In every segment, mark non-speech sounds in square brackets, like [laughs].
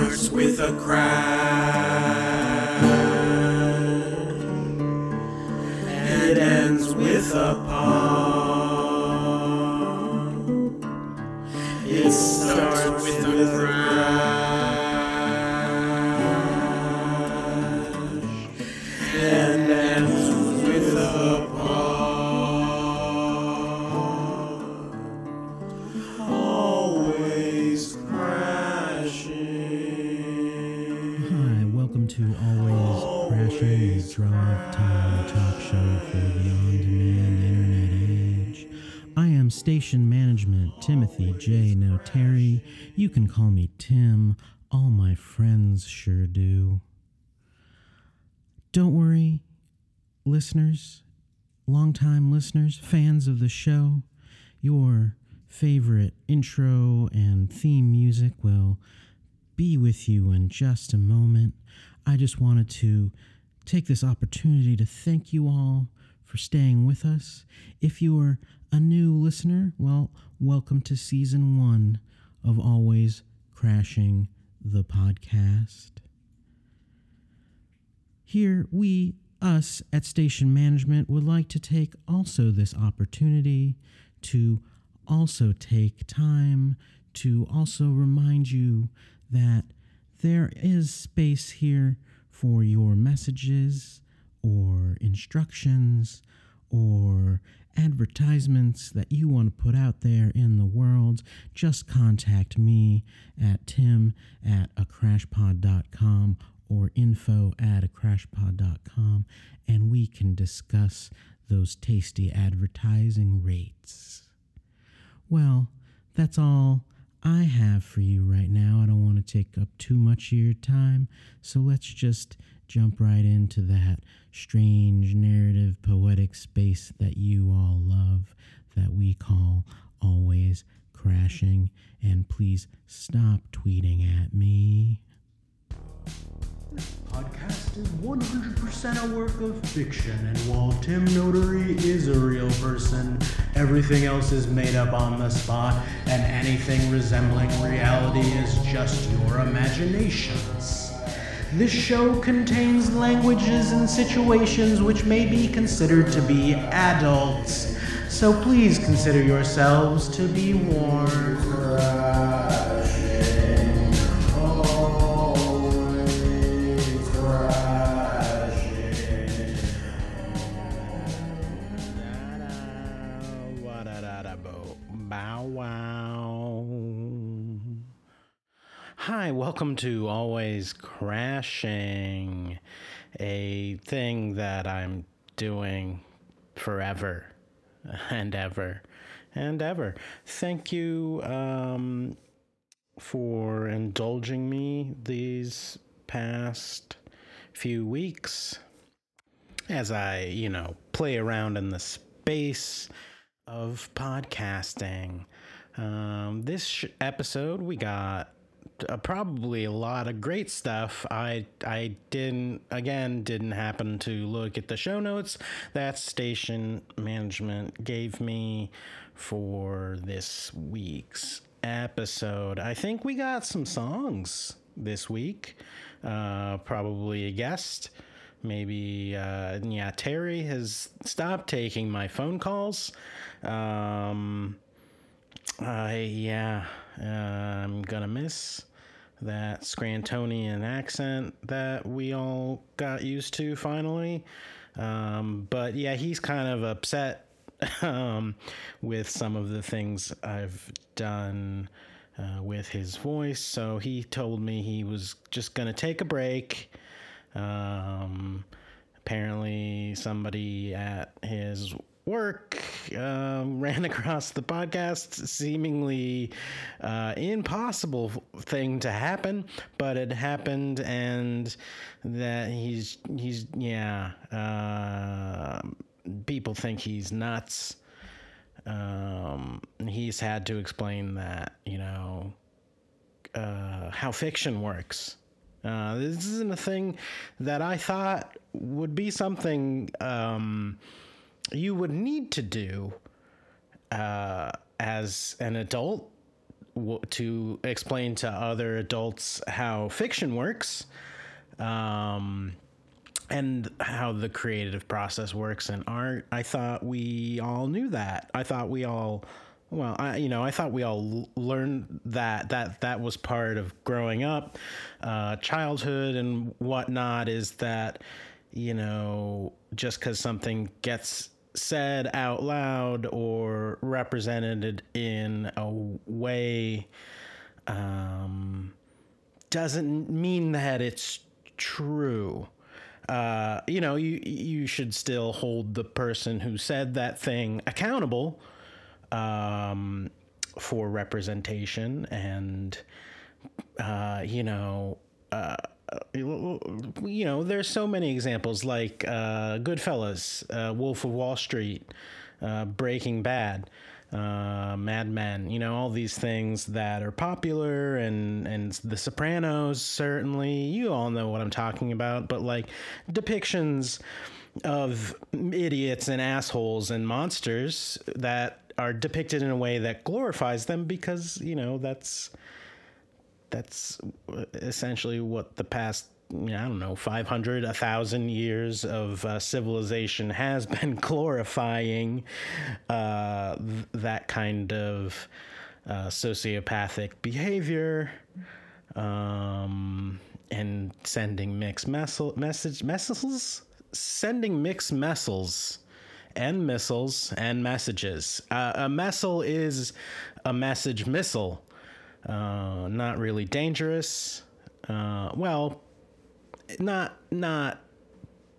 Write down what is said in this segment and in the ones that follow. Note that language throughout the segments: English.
starts with a crash. And it ends with a pop. Crashing, drive time talk show for the on demand internet age. I am station management Timothy J. Notary, you can call me Tim. All my friends sure do. Don't worry, listeners, longtime listeners, fans of the show, your favorite intro and theme music will be with you in just a moment. I just wanted to take this opportunity to thank you all for staying with us. If you are a new listener, well, welcome to season one of Always Crashing the Podcast. Here, we, us at Station Management, would like to take also this opportunity to also take time to also remind you that there is space here for your messages or instructions or advertisements that you want to put out there in the world, just contact me at tim at acrashpod.com or info at acrashpod.com and we can discuss those tasty advertising rates. Well, that's all I have for you right now. I don't want to take up too much of your time, so let's just jump right into that strange narrative poetic space that you all love that we call always crashing. And please stop tweeting at me. Podcast is 100% a work of fiction, and while Tim Notary is a real person, everything else is made up on the spot, and anything resembling reality is just your imaginations. This show contains languages and situations which may be considered to be adults, so please consider yourselves to be warned. Welcome to Always Crashing, a thing that I'm doing forever and ever and ever. Thank you um, for indulging me these past few weeks as I, you know, play around in the space of podcasting. Um, this sh- episode, we got uh, probably a lot of great stuff. I I didn't again didn't happen to look at the show notes that station management gave me for this week's episode. I think we got some songs this week. Uh, probably a guest. Maybe uh, yeah. Terry has stopped taking my phone calls. Um, I yeah. Uh, I'm gonna miss that Scrantonian accent that we all got used to finally. Um, but yeah, he's kind of upset [laughs] um, with some of the things I've done uh, with his voice. So he told me he was just going to take a break. Um, apparently, somebody at his work um, [laughs] ran across the podcast seemingly uh, impossible thing to happen but it happened and that he's he's yeah uh, people think he's nuts. Um, he's had to explain that you know uh, how fiction works. Uh, this isn't a thing that I thought would be something um, you would need to do uh, as an adult w- to explain to other adults how fiction works. Um, and how the creative process works in art. I thought we all knew that. I thought we all, well, I, you know, I thought we all learned that that that was part of growing up, uh, childhood and whatnot. Is that, you know, just because something gets said out loud or represented in a way, um, doesn't mean that it's true. Uh, you know, you you should still hold the person who said that thing accountable um, for representation, and uh, you know, uh, you know, there's so many examples like uh, Goodfellas, uh, Wolf of Wall Street, uh, Breaking Bad uh, Mad Men, you know, all these things that are popular, and and The Sopranos certainly. You all know what I'm talking about, but like depictions of idiots and assholes and monsters that are depicted in a way that glorifies them because you know that's that's essentially what the past I don't know, 500, 1,000 years of uh, civilization has [laughs] been glorifying uh, th- that kind of uh, sociopathic behavior um, and sending mixed messel- message missiles, sending mixed missiles and missiles and messages. Uh, a missile is a message missile, uh, not really dangerous. Uh, well, not not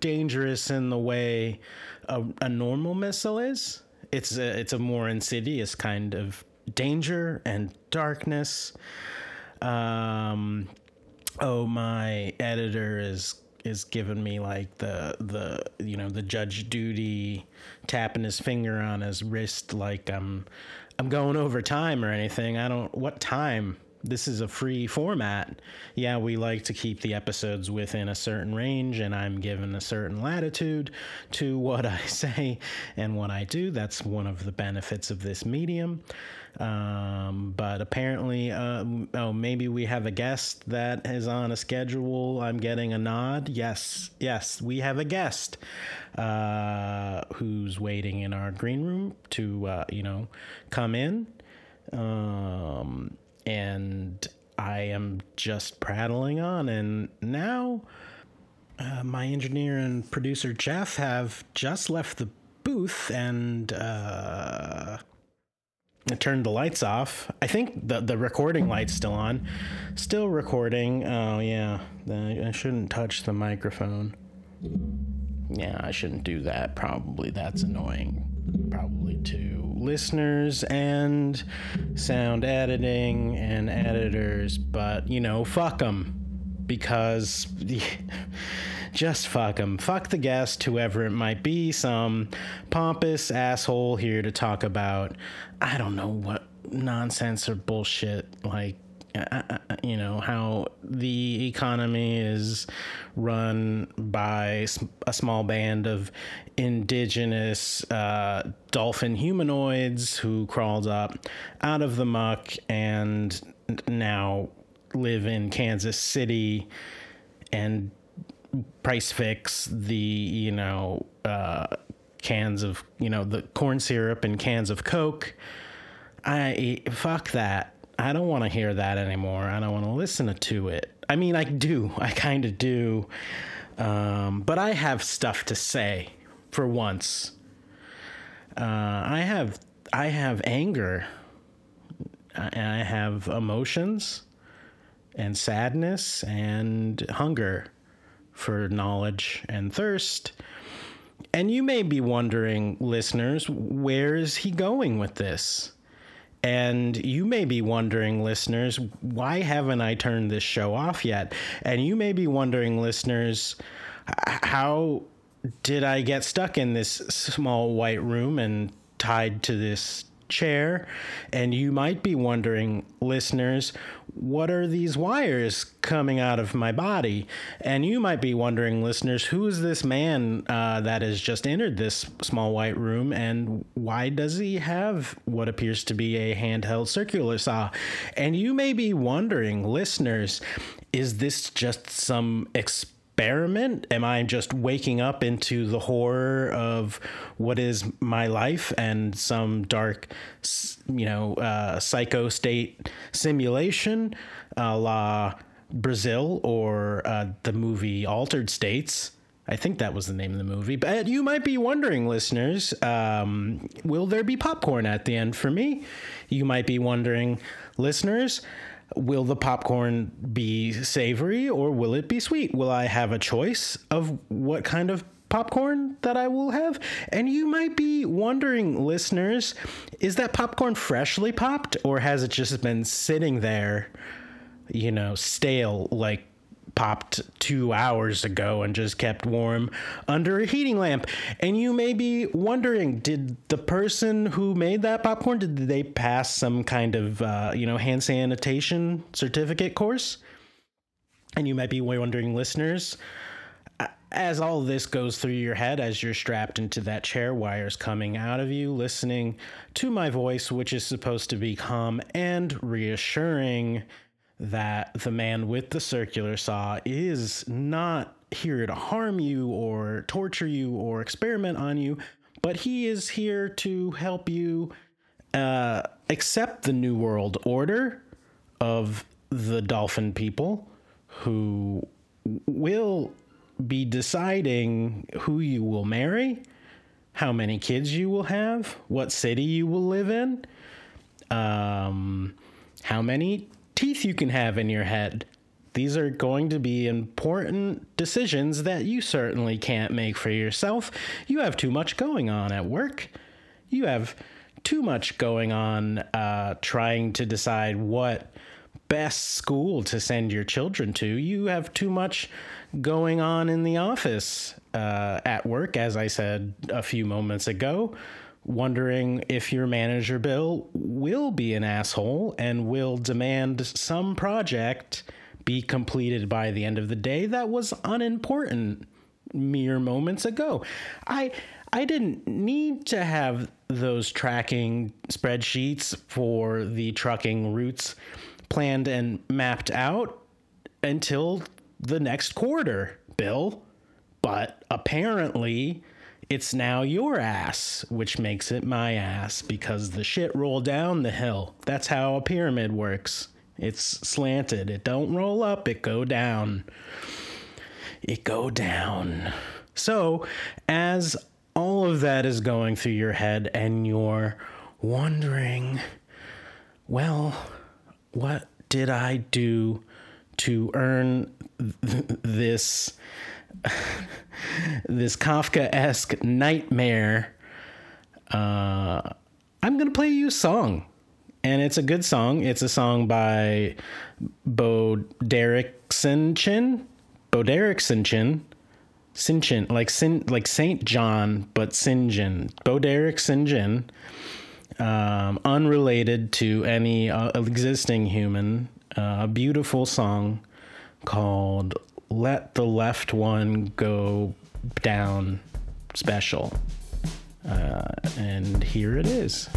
dangerous in the way a, a normal missile is. It's a, it's a more insidious kind of danger and darkness. Um, oh, my editor is is giving me like the the you know the judge duty tapping his finger on his wrist like I'm I'm going over time or anything. I don't what time this is a free format. Yeah, we like to keep the episodes within a certain range, and I'm given a certain latitude to [laughs] what I say and what I do. That's one of the benefits of this medium. Um, but apparently, uh, oh, maybe we have a guest that is on a schedule. I'm getting a nod. Yes, yes, we have a guest uh, who's waiting in our green room to, uh, you know, come in. Um, and I am just prattling on. And now, uh, my engineer and producer Jeff have just left the booth and uh, turned the lights off. I think the the recording light's still on, still recording. Oh yeah, I shouldn't touch the microphone. Yeah, I shouldn't do that. Probably that's annoying. Probably to listeners and sound editing and editors, but you know, fuck them because [laughs] just fuck them. Fuck the guest, whoever it might be, some pompous asshole here to talk about, I don't know what nonsense or bullshit like you know how the economy is run by a small band of indigenous uh, dolphin humanoids who crawled up out of the muck and now live in Kansas City and price fix the you know uh, cans of you know the corn syrup and cans of Coke. I fuck that. I don't want to hear that anymore. I don't want to listen to it. I mean, I do. [laughs] I kind of do. Um, but I have stuff to say for once. Uh, I have I have anger. I have emotions and sadness and hunger for knowledge and thirst. And you may be wondering, listeners, where is he going with this? And you may be wondering, listeners, why haven't I turned this show off yet? And you may be wondering, listeners, how did I get stuck in this small white room and tied to this chair. And you might be wondering, listeners, what are these wires coming out of my body? And you might be wondering, listeners, who is this man uh, that has just entered this small white room and why does he have what appears to be a handheld circular saw? And you may be wondering, listeners, is this just some experiment? Am I just waking up into the horror of what is my life and some dark, you know, uh, psycho state simulation, a la Brazil or uh, the movie Altered States? I think that was the name of the movie. But you might be wondering, listeners, um, will there be popcorn at the end for me? You might be wondering, listeners, will the popcorn be savory or will it be sweet? Will I have a choice of what kind of popcorn that I will have? And you might be wondering, listeners, is that popcorn freshly popped or has it just been sitting there, you know, stale like popped two hours ago and just kept warm under a heating lamp. And you may be wondering, did the person who made that popcorn did they pass some kind of uh, you know hand sanitation certificate course? And you might be wondering, listeners, as all this goes through your head as you're strapped into that chair, wires coming out of you, listening to my voice, which is supposed to be calm and reassuring that the man with the circular saw is not here to harm you or torture you or experiment on you, but he is here to help you uh, accept the New World Order of the dolphin people who will be deciding who you will marry, how many kids you will have, what city you will live in, um, how many teeth you can have in your head. These are going to be important decisions that you certainly can't make for yourself. You have too much going on at work. You have too much going on uh, trying to decide what best school to send your children to. You have too much going on in the office uh, at work, as I said a few moments ago wondering if your manager bill will be an asshole and will demand some project be completed by the end of the day that was unimportant mere moments ago. I I didn't need to have those tracking spreadsheets for the trucking routes planned and mapped out until the next quarter, Bill. But apparently, it's now your ass, which makes it my ass because the shit rolled down the hill. That's how a pyramid works. It's slanted. It don't roll up, it go down. It go down. So, as all of that is going through your head and you're wondering, well, what did I do to earn th- this [laughs] this Kafka-esque nightmare, uh, I'm gonna play you a song, and it's a good song. It's a song by Bo Derrickson Chin, Bo Derrickson Chin, Sinchin, like Sin, like Saint John, but Sinjin, Bo Derrickson Jin. Um, unrelated to any uh, existing human, uh, a beautiful song called let the left one go down special. Uh, and here it is.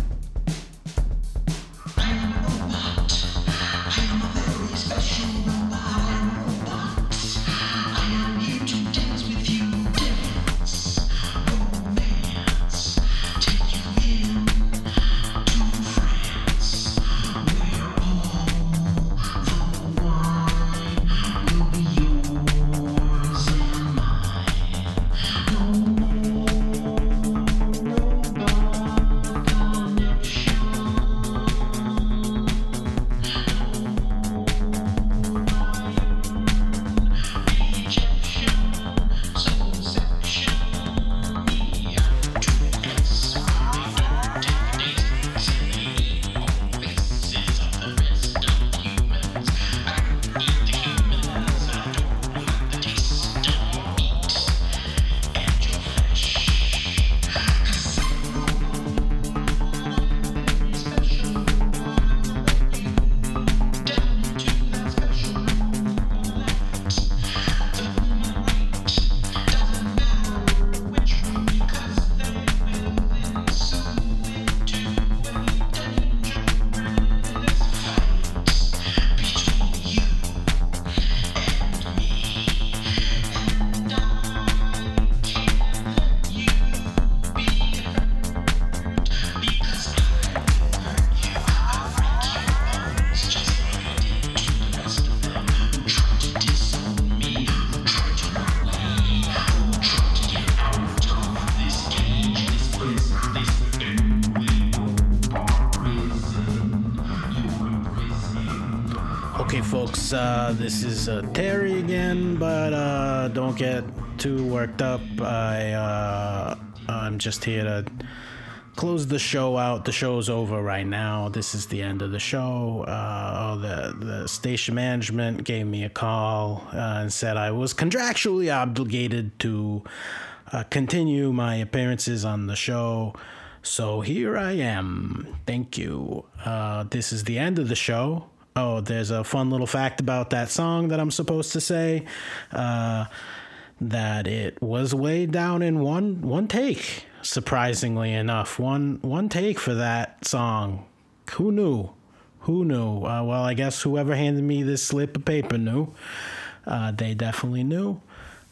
Folks. Uh, this is uh, Terry again, but uh, don't get too worked up. I uh, I'm just here to close the show out. The show's over right now. This is the end of the show. Uh, oh, the the station management gave me a call uh, and said I was contractually obligated to continue my appearances on the show. So here I am. Thank you. This is the end of the show. Oh, there's a fun little fact about that song that I'm supposed to say. Uh, that it was way down in one one take. Surprisingly enough, one one take for that song. Who knew? Who knew? Uh, well, I guess whoever handed me this slip of paper knew. Uh, they definitely knew.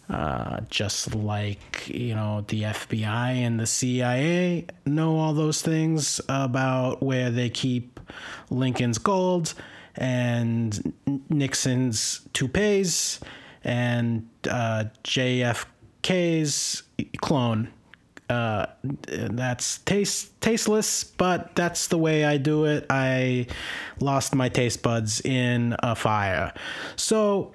Uh, just like you know the FBI and the CIA know all those things about where they keep Lincoln's gold and Nixon's toupees and uh, JFK's clone. Uh, that's taste tasteless, but that's the way I do it. I lost my taste buds in a fire, so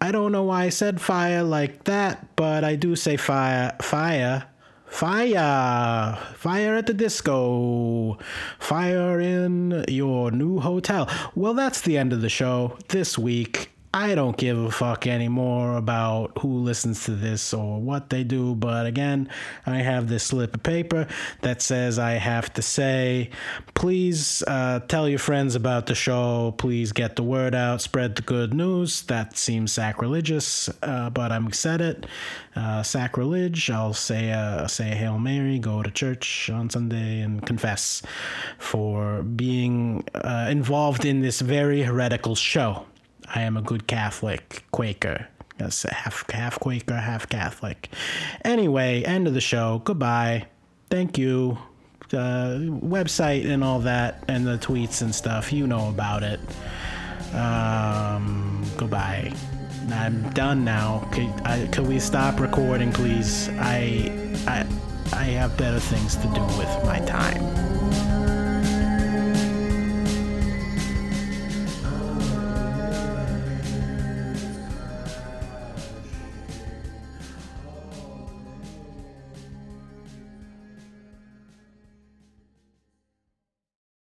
I don't know why I said fire like that, but I do say fire, fire, fire, fire at the disco, fire in your new hotel. Well, that's the end of the show this week. I don't give a fuck anymore about who listens to this or what they do, but again, I have this slip of paper that says I have to say, please uh, tell your friends about the show. Please get the word out, spread the good news. That seems sacrilegious, uh, but I'm said it. Uh, sacrilege. I'll say uh, say a Hail Mary, go to church on Sunday, and confess for being uh, involved in this very heretical show. I am a good Catholic Quaker. That's half half Quaker, half Catholic. Anyway, end of the show. Goodbye. Thank you. Uh, website and all that, and the tweets and stuff. You know about it. Um, goodbye. I'm done now. Could, I, could we stop recording, please? I, I, I have better things to do with my time.